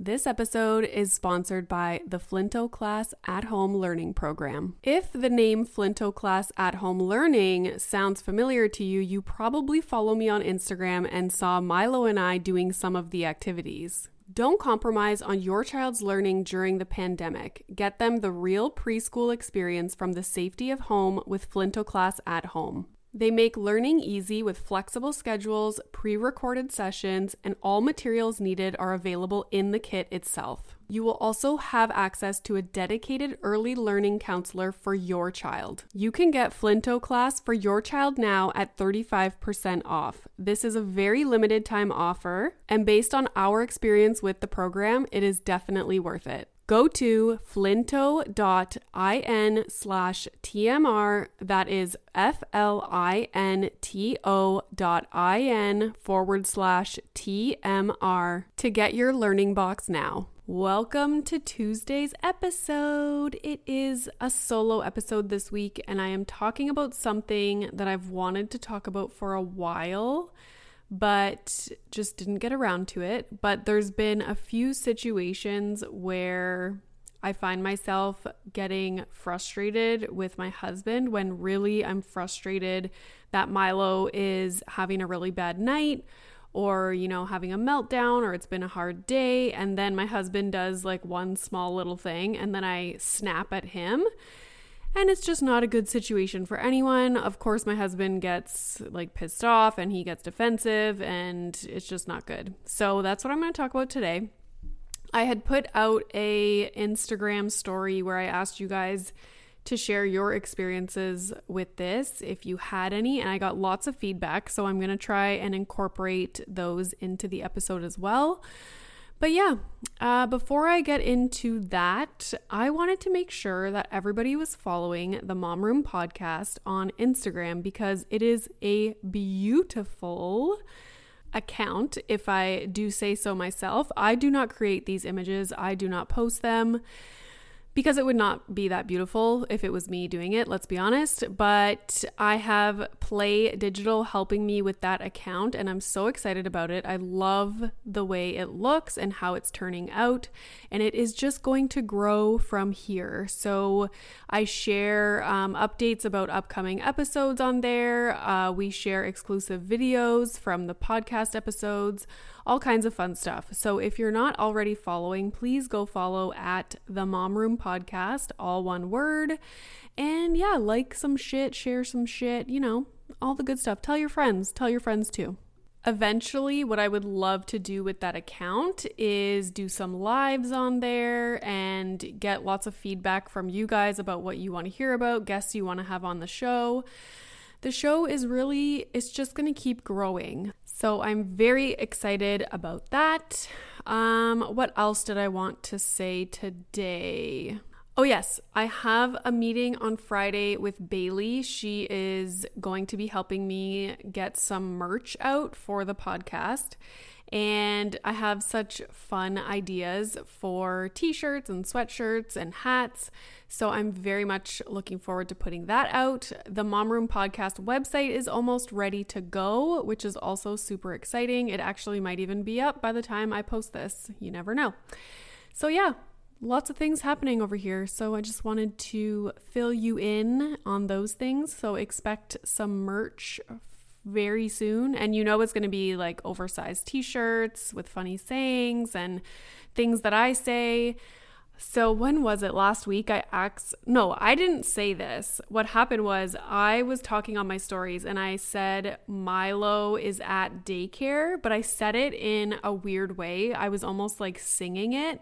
This episode is sponsored by the Flinto Class at Home Learning Program. If the name Flinto Class at Home Learning sounds familiar to you, you probably follow me on Instagram and saw Milo and I doing some of the activities. Don't compromise on your child's learning during the pandemic. Get them the real preschool experience from the safety of home with Flinto Class at Home. They make learning easy with flexible schedules, pre recorded sessions, and all materials needed are available in the kit itself. You will also have access to a dedicated early learning counselor for your child. You can get Flinto class for your child now at 35% off. This is a very limited time offer, and based on our experience with the program, it is definitely worth it. Go to flinto.in slash TMR. That is F L I N T O dot I N forward slash TMR to get your learning box now. Welcome to Tuesday's episode. It is a solo episode this week, and I am talking about something that I've wanted to talk about for a while but just didn't get around to it. But there's been a few situations where I find myself getting frustrated with my husband when really I'm frustrated that Milo is having a really bad night or, you know, having a meltdown or it's been a hard day. And then my husband does like one small little thing and then I snap at him and it's just not a good situation for anyone. Of course, my husband gets like pissed off and he gets defensive and it's just not good. So that's what I'm going to talk about today. I had put out a Instagram story where I asked you guys to share your experiences with this if you had any and I got lots of feedback, so I'm going to try and incorporate those into the episode as well. But yeah, uh, before I get into that, I wanted to make sure that everybody was following the Mom Room podcast on Instagram because it is a beautiful account, if I do say so myself. I do not create these images, I do not post them because it would not be that beautiful if it was me doing it, let's be honest. But I have Play Digital helping me with that account, and I'm so excited about it. I love the way it looks and how it's turning out, and it is just going to grow from here. So I share um, updates about upcoming episodes on there, uh, we share exclusive videos from the podcast episodes all kinds of fun stuff. So if you're not already following, please go follow at the Mom Room Podcast, all one word. And yeah, like some shit, share some shit, you know, all the good stuff. Tell your friends, tell your friends too. Eventually, what I would love to do with that account is do some lives on there and get lots of feedback from you guys about what you want to hear about, guests you want to have on the show. The show is really, it's just going to keep growing. So I'm very excited about that. Um, what else did I want to say today? Oh, yes, I have a meeting on Friday with Bailey. She is going to be helping me get some merch out for the podcast. And I have such fun ideas for t shirts and sweatshirts and hats. So I'm very much looking forward to putting that out. The Mom Room Podcast website is almost ready to go, which is also super exciting. It actually might even be up by the time I post this. You never know. So, yeah, lots of things happening over here. So I just wanted to fill you in on those things. So expect some merch very soon. And you know it's going to be like oversized t shirts with funny sayings and things that I say. So when was it last week? I asked, no, I didn't say this. What happened was I was talking on my stories and I said Milo is at daycare, but I said it in a weird way. I was almost like singing it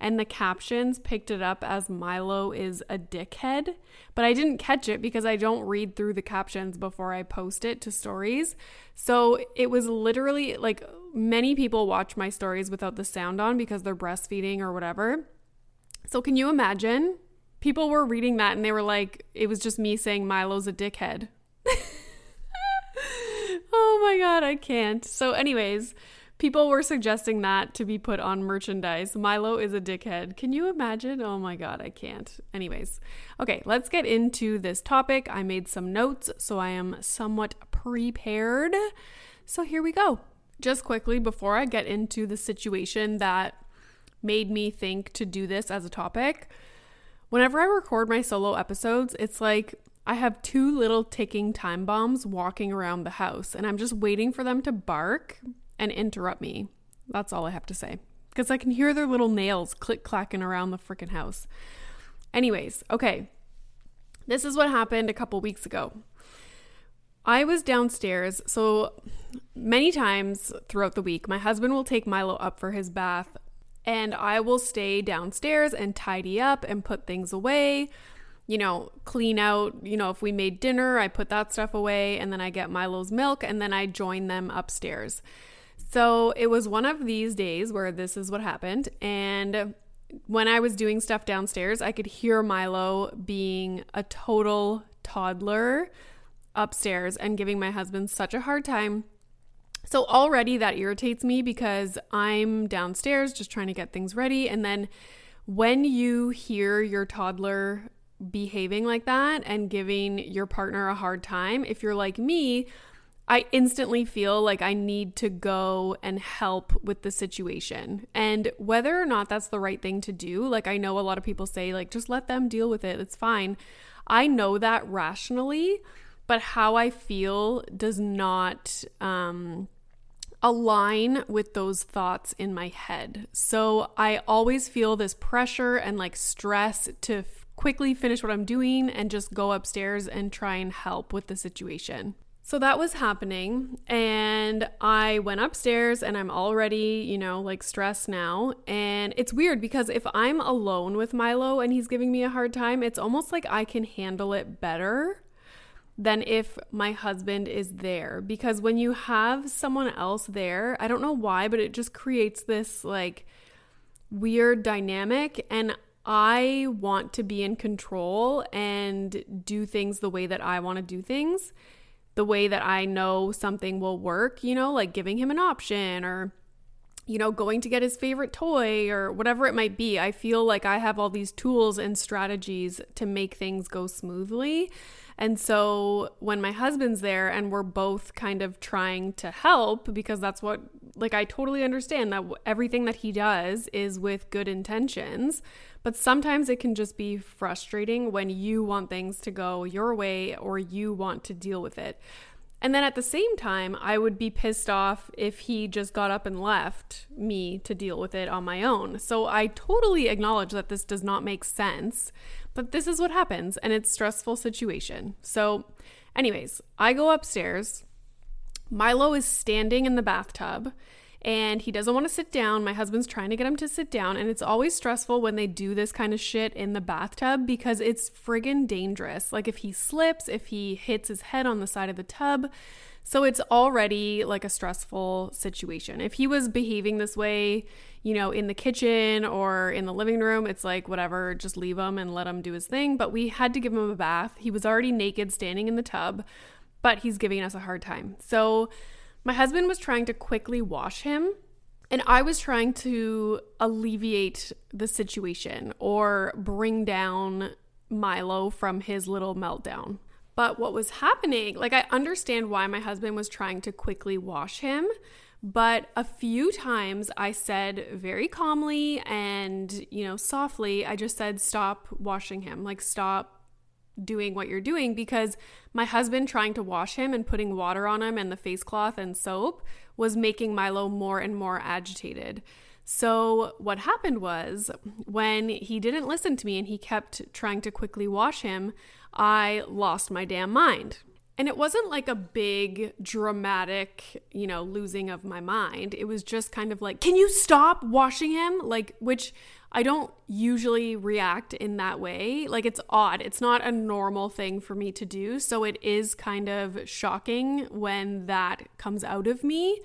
and the captions picked it up as Milo is a dickhead, but I didn't catch it because I don't read through the captions before I post it to stories. So it was literally like many people watch my stories without the sound on because they're breastfeeding or whatever. So, can you imagine people were reading that and they were like, it was just me saying Milo's a dickhead. oh my God, I can't. So, anyways, people were suggesting that to be put on merchandise. Milo is a dickhead. Can you imagine? Oh my God, I can't. Anyways, okay, let's get into this topic. I made some notes, so I am somewhat prepared. So, here we go. Just quickly, before I get into the situation that made me think to do this as a topic, whenever I record my solo episodes, it's like I have two little ticking time bombs walking around the house, and I'm just waiting for them to bark and interrupt me. That's all I have to say. Because I can hear their little nails click clacking around the freaking house. Anyways, okay. This is what happened a couple weeks ago. I was downstairs, so many times throughout the week, my husband will take Milo up for his bath, and I will stay downstairs and tidy up and put things away. You know, clean out, you know, if we made dinner, I put that stuff away, and then I get Milo's milk, and then I join them upstairs. So it was one of these days where this is what happened. And when I was doing stuff downstairs, I could hear Milo being a total toddler upstairs and giving my husband such a hard time. So already that irritates me because I'm downstairs just trying to get things ready. And then when you hear your toddler behaving like that and giving your partner a hard time, if you're like me, I instantly feel like I need to go and help with the situation. And whether or not that's the right thing to do, like I know a lot of people say, like, just let them deal with it, it's fine. I know that rationally but how I feel does not um, align with those thoughts in my head. So I always feel this pressure and like stress to quickly finish what I'm doing and just go upstairs and try and help with the situation. So that was happening, and I went upstairs, and I'm already, you know, like stressed now. And it's weird because if I'm alone with Milo and he's giving me a hard time, it's almost like I can handle it better than if my husband is there. Because when you have someone else there, I don't know why, but it just creates this like weird dynamic. And I want to be in control and do things the way that I want to do things, the way that I know something will work, you know, like giving him an option or you know, going to get his favorite toy or whatever it might be. I feel like I have all these tools and strategies to make things go smoothly. And so when my husband's there and we're both kind of trying to help, because that's what, like, I totally understand that everything that he does is with good intentions. But sometimes it can just be frustrating when you want things to go your way or you want to deal with it. And then at the same time, I would be pissed off if he just got up and left me to deal with it on my own. So I totally acknowledge that this does not make sense. But this is what happens, and it's stressful situation. So, anyways, I go upstairs. Milo is standing in the bathtub and he doesn't want to sit down. My husband's trying to get him to sit down, and it's always stressful when they do this kind of shit in the bathtub because it's friggin' dangerous. Like if he slips, if he hits his head on the side of the tub. So it's already like a stressful situation. If he was behaving this way, you know, in the kitchen or in the living room, it's like, whatever, just leave him and let him do his thing. But we had to give him a bath. He was already naked standing in the tub, but he's giving us a hard time. So my husband was trying to quickly wash him. And I was trying to alleviate the situation or bring down Milo from his little meltdown. But what was happening, like, I understand why my husband was trying to quickly wash him, but a few times I said very calmly and, you know, softly, I just said, stop washing him. Like, stop doing what you're doing because my husband trying to wash him and putting water on him and the face cloth and soap was making Milo more and more agitated. So, what happened was when he didn't listen to me and he kept trying to quickly wash him, I lost my damn mind. And it wasn't like a big dramatic, you know, losing of my mind. It was just kind of like, can you stop washing him? Like, which I don't usually react in that way. Like, it's odd. It's not a normal thing for me to do. So it is kind of shocking when that comes out of me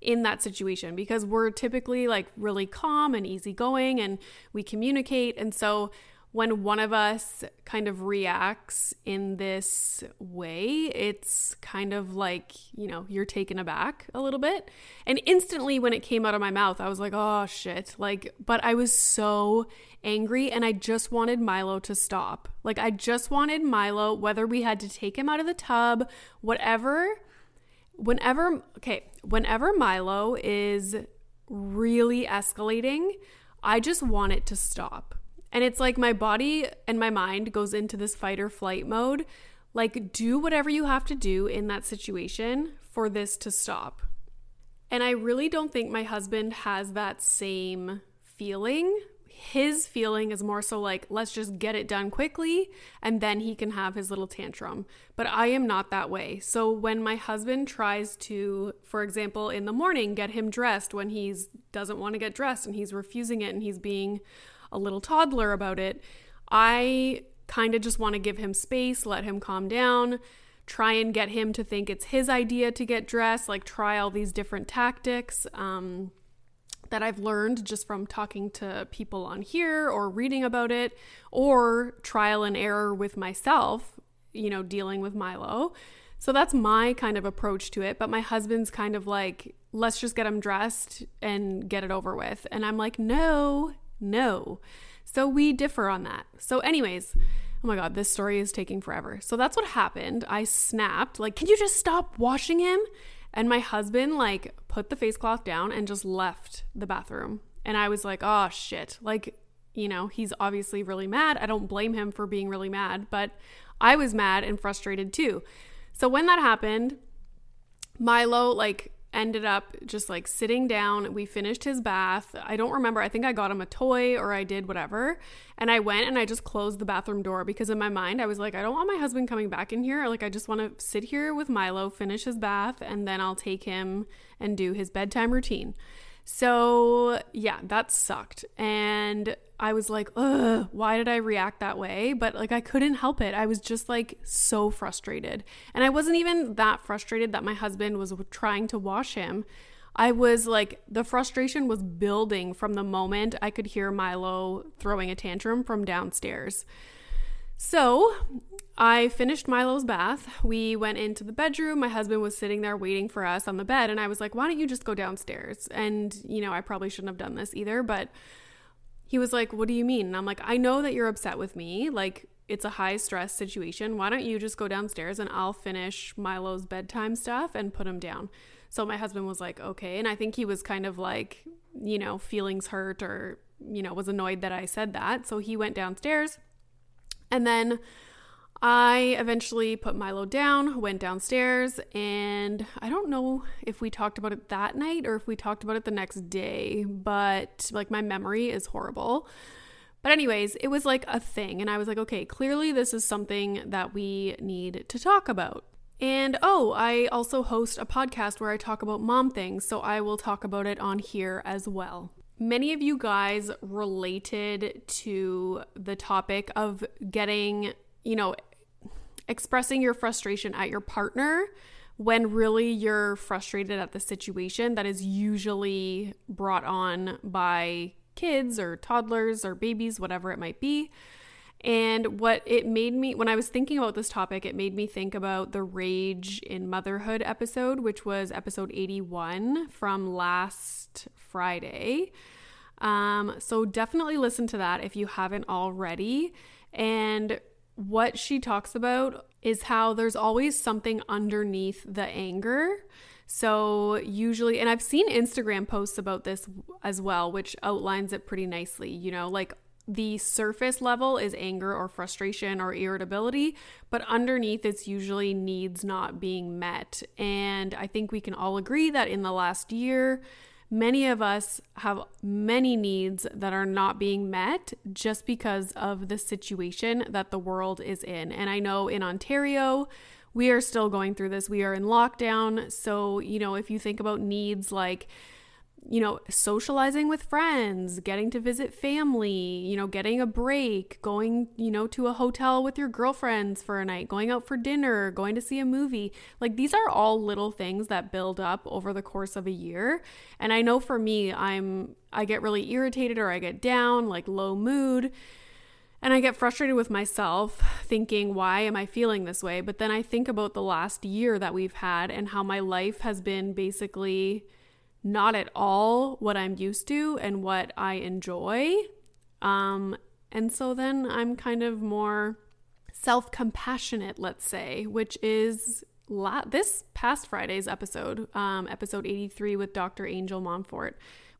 in that situation because we're typically like really calm and easygoing and we communicate. And so when one of us kind of reacts in this way, it's kind of like, you know, you're taken aback a little bit. And instantly when it came out of my mouth, I was like, oh shit. Like, but I was so angry and I just wanted Milo to stop. Like, I just wanted Milo, whether we had to take him out of the tub, whatever. Whenever, okay, whenever Milo is really escalating, I just want it to stop. And it's like my body and my mind goes into this fight or flight mode. Like, do whatever you have to do in that situation for this to stop. And I really don't think my husband has that same feeling. His feeling is more so like, let's just get it done quickly and then he can have his little tantrum. But I am not that way. So when my husband tries to, for example, in the morning, get him dressed when he doesn't want to get dressed and he's refusing it and he's being a little toddler about it. I kind of just want to give him space, let him calm down, try and get him to think it's his idea to get dressed, like try all these different tactics um, that I've learned just from talking to people on here or reading about it, or trial and error with myself, you know, dealing with Milo. So that's my kind of approach to it. But my husband's kind of like, let's just get him dressed and get it over with. And I'm like, no, no. So we differ on that. So, anyways, oh my God, this story is taking forever. So that's what happened. I snapped, like, can you just stop washing him? And my husband, like, put the face cloth down and just left the bathroom. And I was like, oh shit. Like, you know, he's obviously really mad. I don't blame him for being really mad, but I was mad and frustrated too. So when that happened, Milo, like, ended up just like sitting down. We finished his bath. I don't remember. I think I got him a toy or I did whatever. And I went and I just closed the bathroom door because in my mind I was like, I don't want my husband coming back in here. Like, I just want to sit here with Milo, finish his bath, and then I'll take him and do his bedtime routine. So, yeah, that sucked. And I was like, ugh, why did I react that way? But like, I couldn't help it. I was just like so frustrated. And I wasn't even that frustrated that my husband was trying to wash him. I was like, the frustration was building from the moment I could hear Milo throwing a tantrum from downstairs. So I finished Milo's bath. We went into the bedroom. My husband was sitting there waiting for us on the bed. And I was like, why don't you just go downstairs? And, you know, I probably shouldn't have done this either. But he was like, what do you mean? And I'm like, I know that you're upset with me. Like, it's a high stress situation. Why don't you just go downstairs and I'll finish Milo's bedtime stuff and put him down? So my husband was like, okay. And I think he was kind of like, you know, feelings hurt or, you know, was annoyed that I said that. So he went downstairs. And then I eventually put Milo down, went downstairs, and I don't know if we talked about it that night or if we talked about it the next day, but like my memory is horrible. But, anyways, it was like a thing, and I was like, okay, clearly this is something that we need to talk about. And oh, I also host a podcast where I talk about mom things, so I will talk about it on here as well. Many of you guys related to the topic of getting, you know, expressing your frustration at your partner when really you're frustrated at the situation that is usually brought on by kids or toddlers or babies, whatever it might be. And what it made me, when I was thinking about this topic, it made me think about the Rage in Motherhood episode, which was episode 81 from last Friday. Um, so definitely listen to that if you haven't already. And what she talks about is how there's always something underneath the anger. So, usually, and I've seen Instagram posts about this as well, which outlines it pretty nicely. You know, like the surface level is anger or frustration or irritability, but underneath it's usually needs not being met. And I think we can all agree that in the last year, many of us have many needs that are not being met just because of the situation that the world is in. And I know in Ontario, we are still going through this. We are in lockdown. So, you know, if you think about needs like, you know, socializing with friends, getting to visit family, you know, getting a break, going, you know, to a hotel with your girlfriends for a night, going out for dinner, going to see a movie. Like these are all little things that build up over the course of a year. And I know for me, I'm I get really irritated or I get down, like low mood. And I get frustrated with myself thinking, why am I feeling this way? But then I think about the last year that we've had and how my life has been basically not at all what I'm used to and what I enjoy. Um, and so then I'm kind of more self compassionate, let's say, which is la- this past Friday's episode, um, episode 83 with Dr. Angel Montfort.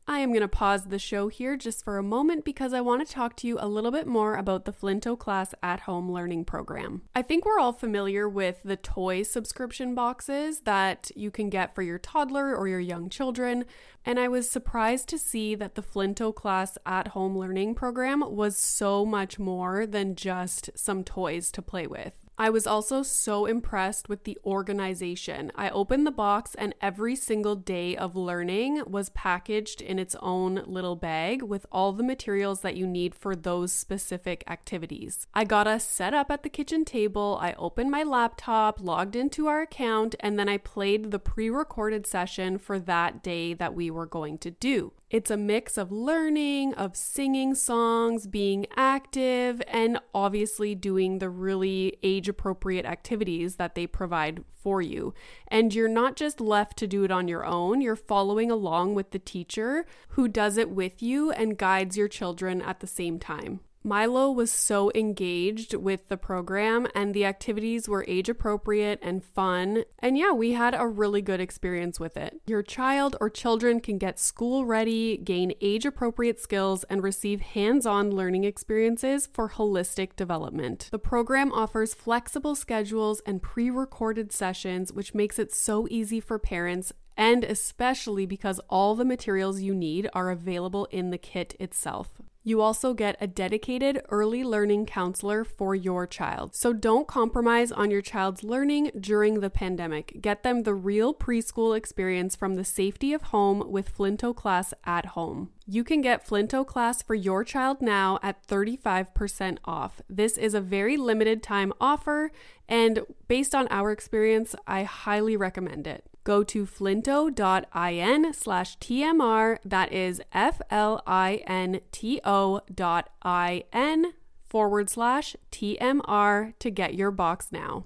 I am going to pause the show here just for a moment because I want to talk to you a little bit more about the Flinto Class at Home Learning Program. I think we're all familiar with the toy subscription boxes that you can get for your toddler or your young children, and I was surprised to see that the Flinto Class at Home Learning Program was so much more than just some toys to play with. I was also so impressed with the organization. I opened the box, and every single day of learning was packaged in its own little bag with all the materials that you need for those specific activities. I got us set up at the kitchen table. I opened my laptop, logged into our account, and then I played the pre recorded session for that day that we were going to do. It's a mix of learning, of singing songs, being active, and obviously doing the really age appropriate activities that they provide for you. And you're not just left to do it on your own, you're following along with the teacher who does it with you and guides your children at the same time. Milo was so engaged with the program, and the activities were age appropriate and fun. And yeah, we had a really good experience with it. Your child or children can get school ready, gain age appropriate skills, and receive hands on learning experiences for holistic development. The program offers flexible schedules and pre recorded sessions, which makes it so easy for parents and especially because all the materials you need are available in the kit itself. You also get a dedicated early learning counselor for your child. So don't compromise on your child's learning during the pandemic. Get them the real preschool experience from the safety of home with Flinto Class at home. You can get Flinto Class for your child now at 35% off. This is a very limited time offer, and based on our experience, I highly recommend it go to flinto.in slash TMR. That is F L I N T O dot I N forward slash TMR to get your box now.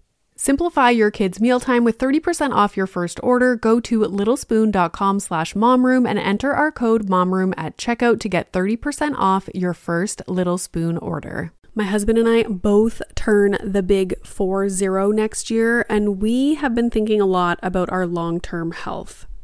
Simplify your kids' mealtime with 30% off your first order. Go to littlespoon.com slash momroom and enter our code momroom at checkout to get 30% off your first Little Spoon order. My husband and I both turn the big 4 0 next year, and we have been thinking a lot about our long term health.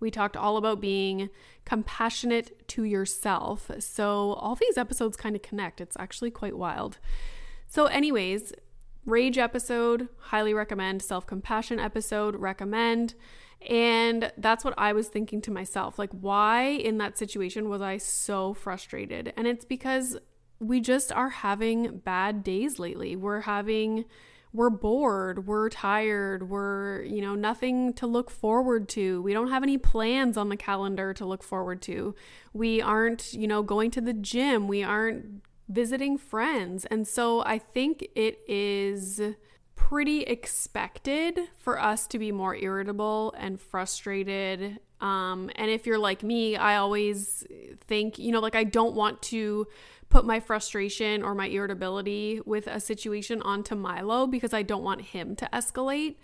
We talked all about being compassionate to yourself. So, all these episodes kind of connect. It's actually quite wild. So, anyways, rage episode, highly recommend. Self compassion episode, recommend. And that's what I was thinking to myself. Like, why in that situation was I so frustrated? And it's because we just are having bad days lately. We're having we're bored, we're tired, we're, you know, nothing to look forward to. We don't have any plans on the calendar to look forward to. We aren't, you know, going to the gym, we aren't visiting friends. And so I think it is pretty expected for us to be more irritable and frustrated. Um, and if you're like me, I always think, you know, like I don't want to put my frustration or my irritability with a situation onto Milo because I don't want him to escalate.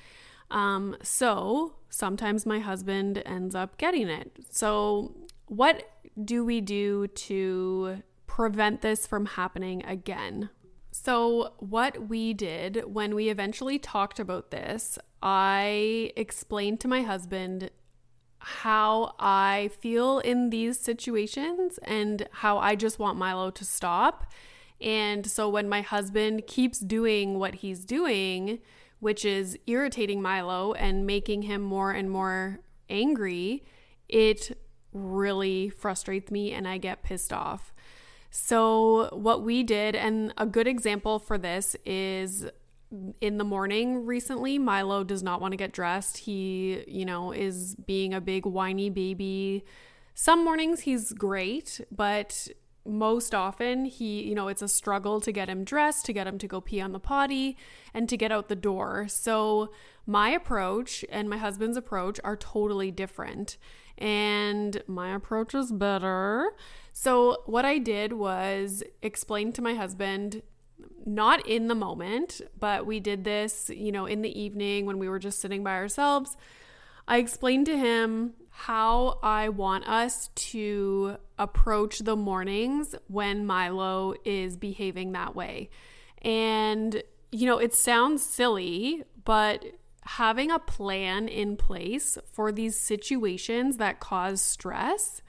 Um, so sometimes my husband ends up getting it. So, what do we do to prevent this from happening again? So, what we did when we eventually talked about this, I explained to my husband how I feel in these situations and how I just want Milo to stop. And so when my husband keeps doing what he's doing, which is irritating Milo and making him more and more angry, it really frustrates me and I get pissed off. So, what we did, and a good example for this is in the morning recently, Milo does not want to get dressed. He, you know, is being a big whiny baby. Some mornings he's great, but most often he, you know, it's a struggle to get him dressed, to get him to go pee on the potty, and to get out the door. So, my approach and my husband's approach are totally different. And my approach is better. So, what I did was explain to my husband not in the moment, but we did this, you know, in the evening when we were just sitting by ourselves. I explained to him how I want us to approach the mornings when Milo is behaving that way. And, you know, it sounds silly, but having a plan in place for these situations that cause stress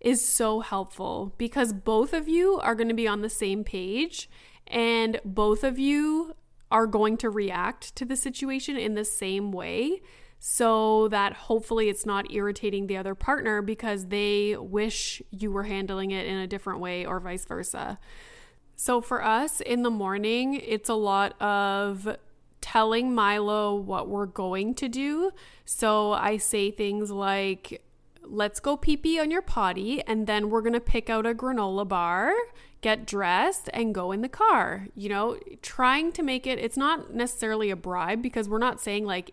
is so helpful because both of you are going to be on the same page and both of you are going to react to the situation in the same way so that hopefully it's not irritating the other partner because they wish you were handling it in a different way or vice versa. So for us in the morning, it's a lot of telling Milo what we're going to do. So I say things like, let's go pee pee on your potty, and then we're gonna pick out a granola bar, get dressed, and go in the car. You know, trying to make it, it's not necessarily a bribe because we're not saying like,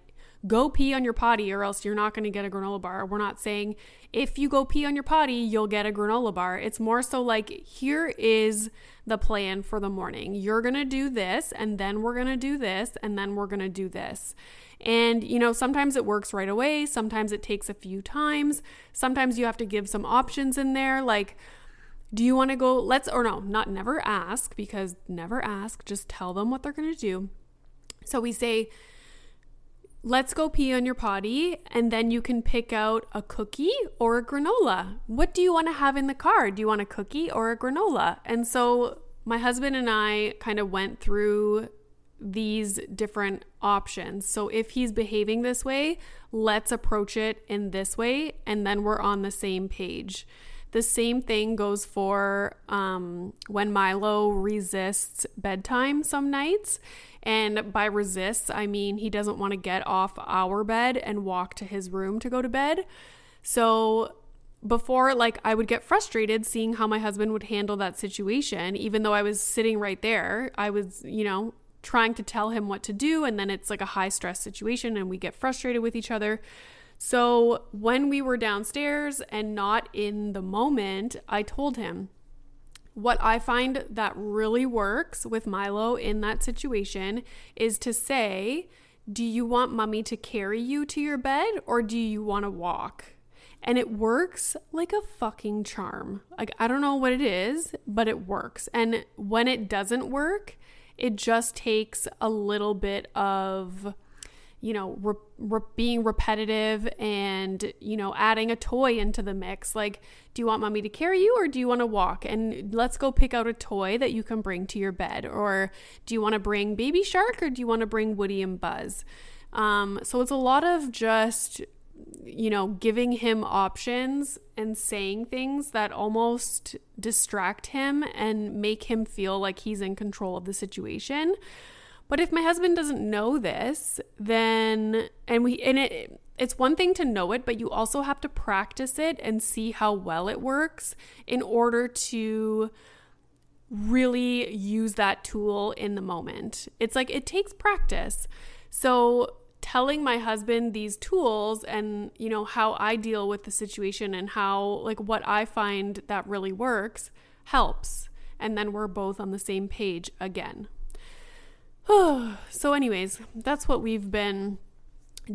go pee on your potty or else you're not gonna get a granola bar. We're not saying if you go pee on your potty, you'll get a granola bar. It's more so like, here is the plan for the morning. You're gonna do this, and then we're gonna do this, and then we're gonna do this. And, you know, sometimes it works right away, sometimes it takes a few times, sometimes you have to give some options in there. Like, do you want to go? Let's, or no, not never ask because never ask, just tell them what they're going to do. So we say, let's go pee on your potty, and then you can pick out a cookie or a granola. What do you want to have in the car? Do you want a cookie or a granola? And so my husband and I kind of went through these different options. So if he's behaving this way, let's approach it in this way, and then we're on the same page. The same thing goes for um, when Milo resists bedtime some nights. And by resists, I mean he doesn't want to get off our bed and walk to his room to go to bed. So before like I would get frustrated seeing how my husband would handle that situation even though I was sitting right there I was you know trying to tell him what to do and then it's like a high stress situation and we get frustrated with each other. So when we were downstairs and not in the moment, I told him what I find that really works with Milo in that situation is to say, Do you want mommy to carry you to your bed or do you want to walk? And it works like a fucking charm. Like, I don't know what it is, but it works. And when it doesn't work, it just takes a little bit of you know, re- re- being repetitive and, you know, adding a toy into the mix. Like, do you want mommy to carry you or do you want to walk? And let's go pick out a toy that you can bring to your bed. Or do you want to bring Baby Shark or do you want to bring Woody and Buzz? Um, so it's a lot of just you know, giving him options and saying things that almost distract him and make him feel like he's in control of the situation. But if my husband doesn't know this, then and we and it it's one thing to know it, but you also have to practice it and see how well it works in order to really use that tool in the moment. It's like it takes practice. So telling my husband these tools and you know how I deal with the situation and how like what I find that really works helps and then we're both on the same page again. so anyways, that's what we've been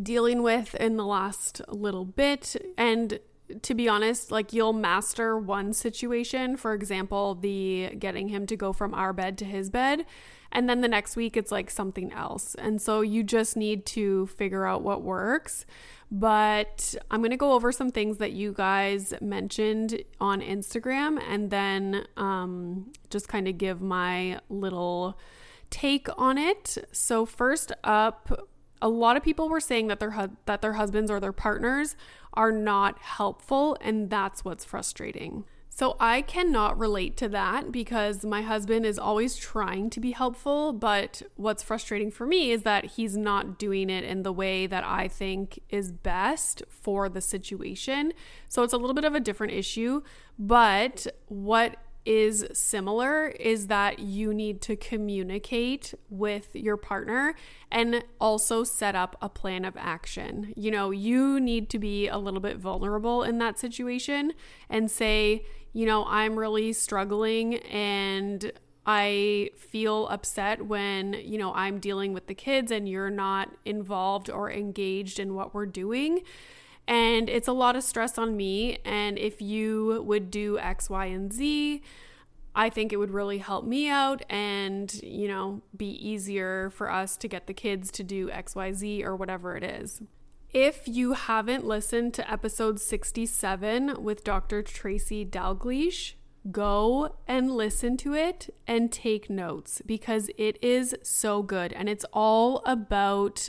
dealing with in the last little bit and to be honest, like you'll master one situation, for example, the getting him to go from our bed to his bed, and then the next week it's like something else. And so you just need to figure out what works. But I'm going to go over some things that you guys mentioned on Instagram and then um, just kind of give my little take on it. So, first up, a lot of people were saying that their hu- that their husbands or their partners are not helpful and that's what's frustrating. So I cannot relate to that because my husband is always trying to be helpful, but what's frustrating for me is that he's not doing it in the way that I think is best for the situation. So it's a little bit of a different issue, but what is similar is that you need to communicate with your partner and also set up a plan of action. You know, you need to be a little bit vulnerable in that situation and say, you know, I'm really struggling and I feel upset when, you know, I'm dealing with the kids and you're not involved or engaged in what we're doing. And it's a lot of stress on me. And if you would do X, Y, and Z, I think it would really help me out and, you know, be easier for us to get the kids to do XYZ or whatever it is. If you haven't listened to episode 67 with Dr. Tracy Dalgleish, go and listen to it and take notes because it is so good and it's all about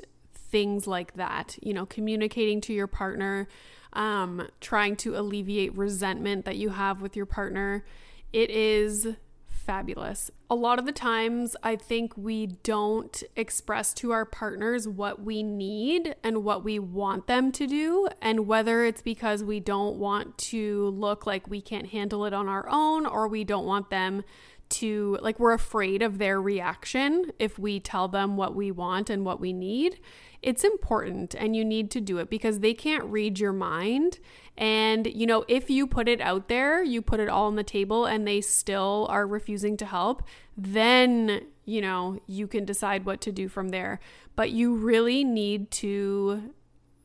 things like that, you know, communicating to your partner, um, trying to alleviate resentment that you have with your partner. It is fabulous. A lot of the times, I think we don't express to our partners what we need and what we want them to do. And whether it's because we don't want to look like we can't handle it on our own or we don't want them to, like, we're afraid of their reaction if we tell them what we want and what we need. It's important and you need to do it because they can't read your mind and, you know, if you put it out there, you put it all on the table and they still are refusing to help, then, you know, you can decide what to do from there. But you really need to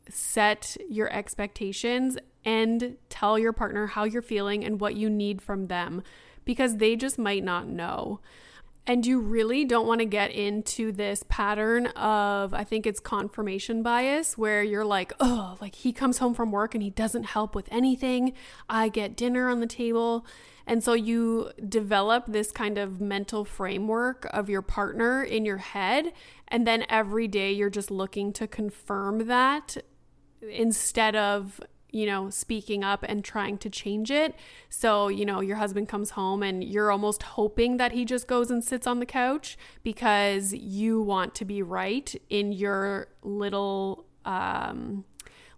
set your expectations and tell your partner how you're feeling and what you need from them because they just might not know. And you really don't want to get into this pattern of, I think it's confirmation bias, where you're like, oh, like he comes home from work and he doesn't help with anything. I get dinner on the table. And so you develop this kind of mental framework of your partner in your head. And then every day you're just looking to confirm that instead of you know, speaking up and trying to change it. So, you know, your husband comes home and you're almost hoping that he just goes and sits on the couch because you want to be right in your little, um,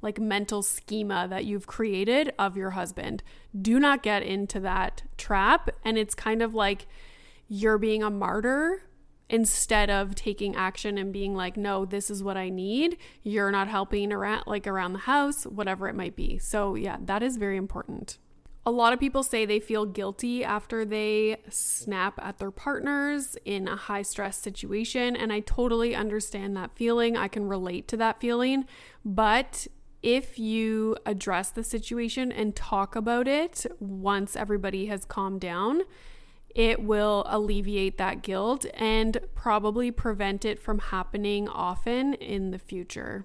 like mental schema that you've created of your husband. Do not get into that trap. And it's kind of like you're being a martyr instead of taking action and being like no this is what i need you're not helping around like around the house whatever it might be so yeah that is very important a lot of people say they feel guilty after they snap at their partners in a high stress situation. And I totally understand that feeling. I can relate to that feeling. But if you address the situation and talk about it once everybody has calmed down, it will alleviate that guilt and probably prevent it from happening often in the future.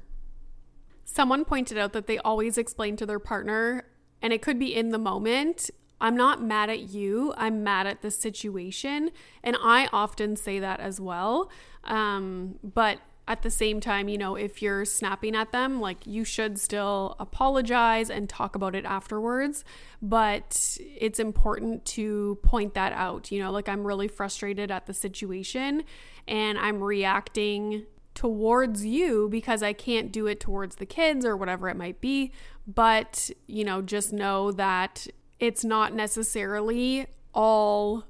Someone pointed out that they always explain to their partner, and it could be in the moment, I'm not mad at you, I'm mad at the situation. And I often say that as well. Um, but at the same time, you know, if you're snapping at them, like you should still apologize and talk about it afterwards. But it's important to point that out. You know, like I'm really frustrated at the situation and I'm reacting towards you because I can't do it towards the kids or whatever it might be. But, you know, just know that it's not necessarily all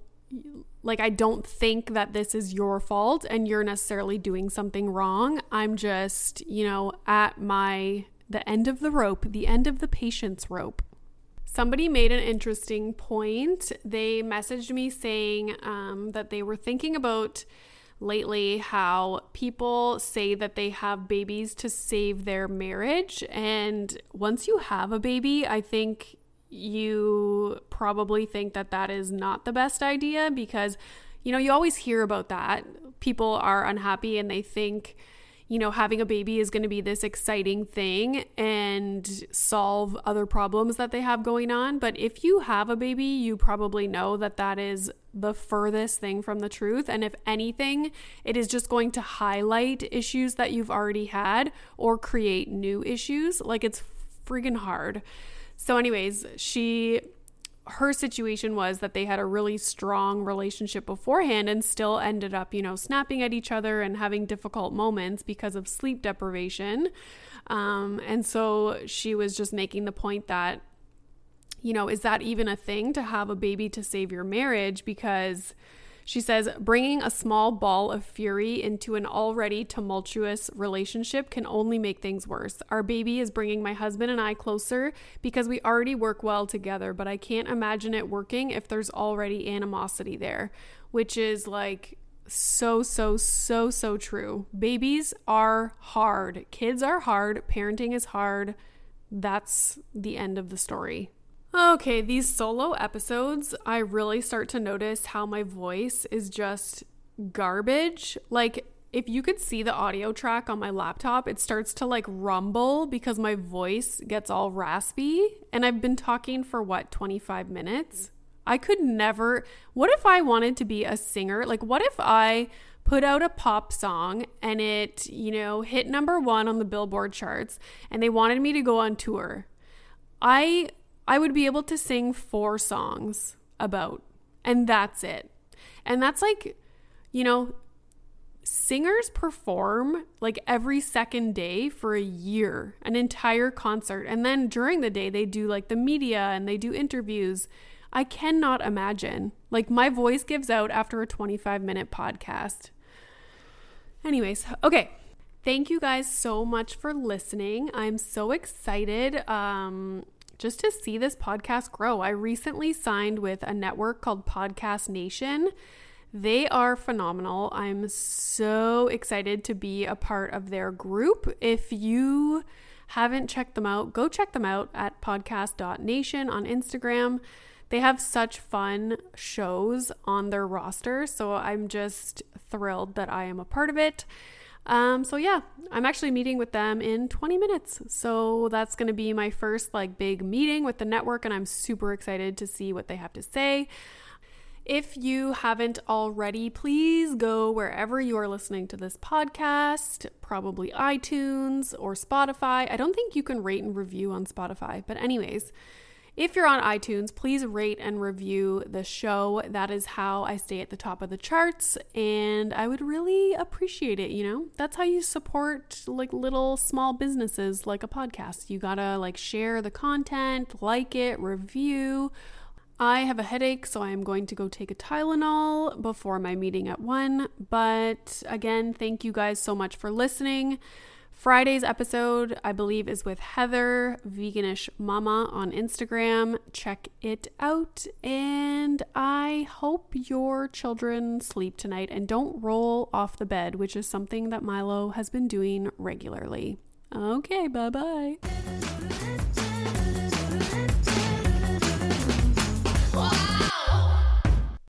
like, I don't think that this is your fault and you're necessarily doing something wrong. I'm just, you know, at my, the end of the rope, the end of the patience rope. Somebody made an interesting point. They messaged me saying um, that they were thinking about lately how people say that they have babies to save their marriage. And once you have a baby, I think you probably think that that is not the best idea because, you know, you always hear about that. People are unhappy and they think, you know, having a baby is going to be this exciting thing and solve other problems that they have going on. But if you have a baby, you probably know that that is the furthest thing from the truth. And if anything, it is just going to highlight issues that you've already had or create new issues. Like it's friggin' hard. So, anyways, she her situation was that they had a really strong relationship beforehand and still ended up, you know, snapping at each other and having difficult moments because of sleep deprivation. Um, and so she was just making the point that, you know, is that even a thing to have a baby to save your marriage? Because she says, bringing a small ball of fury into an already tumultuous relationship can only make things worse. Our baby is bringing my husband and I closer because we already work well together, but I can't imagine it working if there's already animosity there, which is like so, so, so, so true. Babies are hard, kids are hard, parenting is hard. That's the end of the story. Okay, these solo episodes, I really start to notice how my voice is just garbage. Like, if you could see the audio track on my laptop, it starts to like rumble because my voice gets all raspy. And I've been talking for what, 25 minutes? I could never. What if I wanted to be a singer? Like, what if I put out a pop song and it, you know, hit number one on the Billboard charts and they wanted me to go on tour? I I would be able to sing four songs about, and that's it. And that's like, you know, singers perform like every second day for a year, an entire concert. And then during the day, they do like the media and they do interviews. I cannot imagine. Like, my voice gives out after a 25 minute podcast. Anyways, okay. Thank you guys so much for listening. I'm so excited um, just to see this podcast grow. I recently signed with a network called Podcast Nation. They are phenomenal. I'm so excited to be a part of their group. If you haven't checked them out, go check them out at podcast.nation on Instagram. They have such fun shows on their roster, so I'm just thrilled that I am a part of it. Um, so yeah, I'm actually meeting with them in 20 minutes. So that's going to be my first like big meeting with the network, and I'm super excited to see what they have to say. If you haven't already, please go wherever you are listening to this podcast, probably iTunes or Spotify. I don't think you can rate and review on Spotify, but, anyways, if you're on iTunes, please rate and review the show. That is how I stay at the top of the charts, and I would really appreciate it. You know, that's how you support like little small businesses like a podcast. You gotta like share the content, like it, review I have a headache, so I am going to go take a Tylenol before my meeting at 1. But again, thank you guys so much for listening. Friday's episode, I believe, is with Heather, Veganish Mama, on Instagram. Check it out. And I hope your children sleep tonight and don't roll off the bed, which is something that Milo has been doing regularly. Okay, bye bye.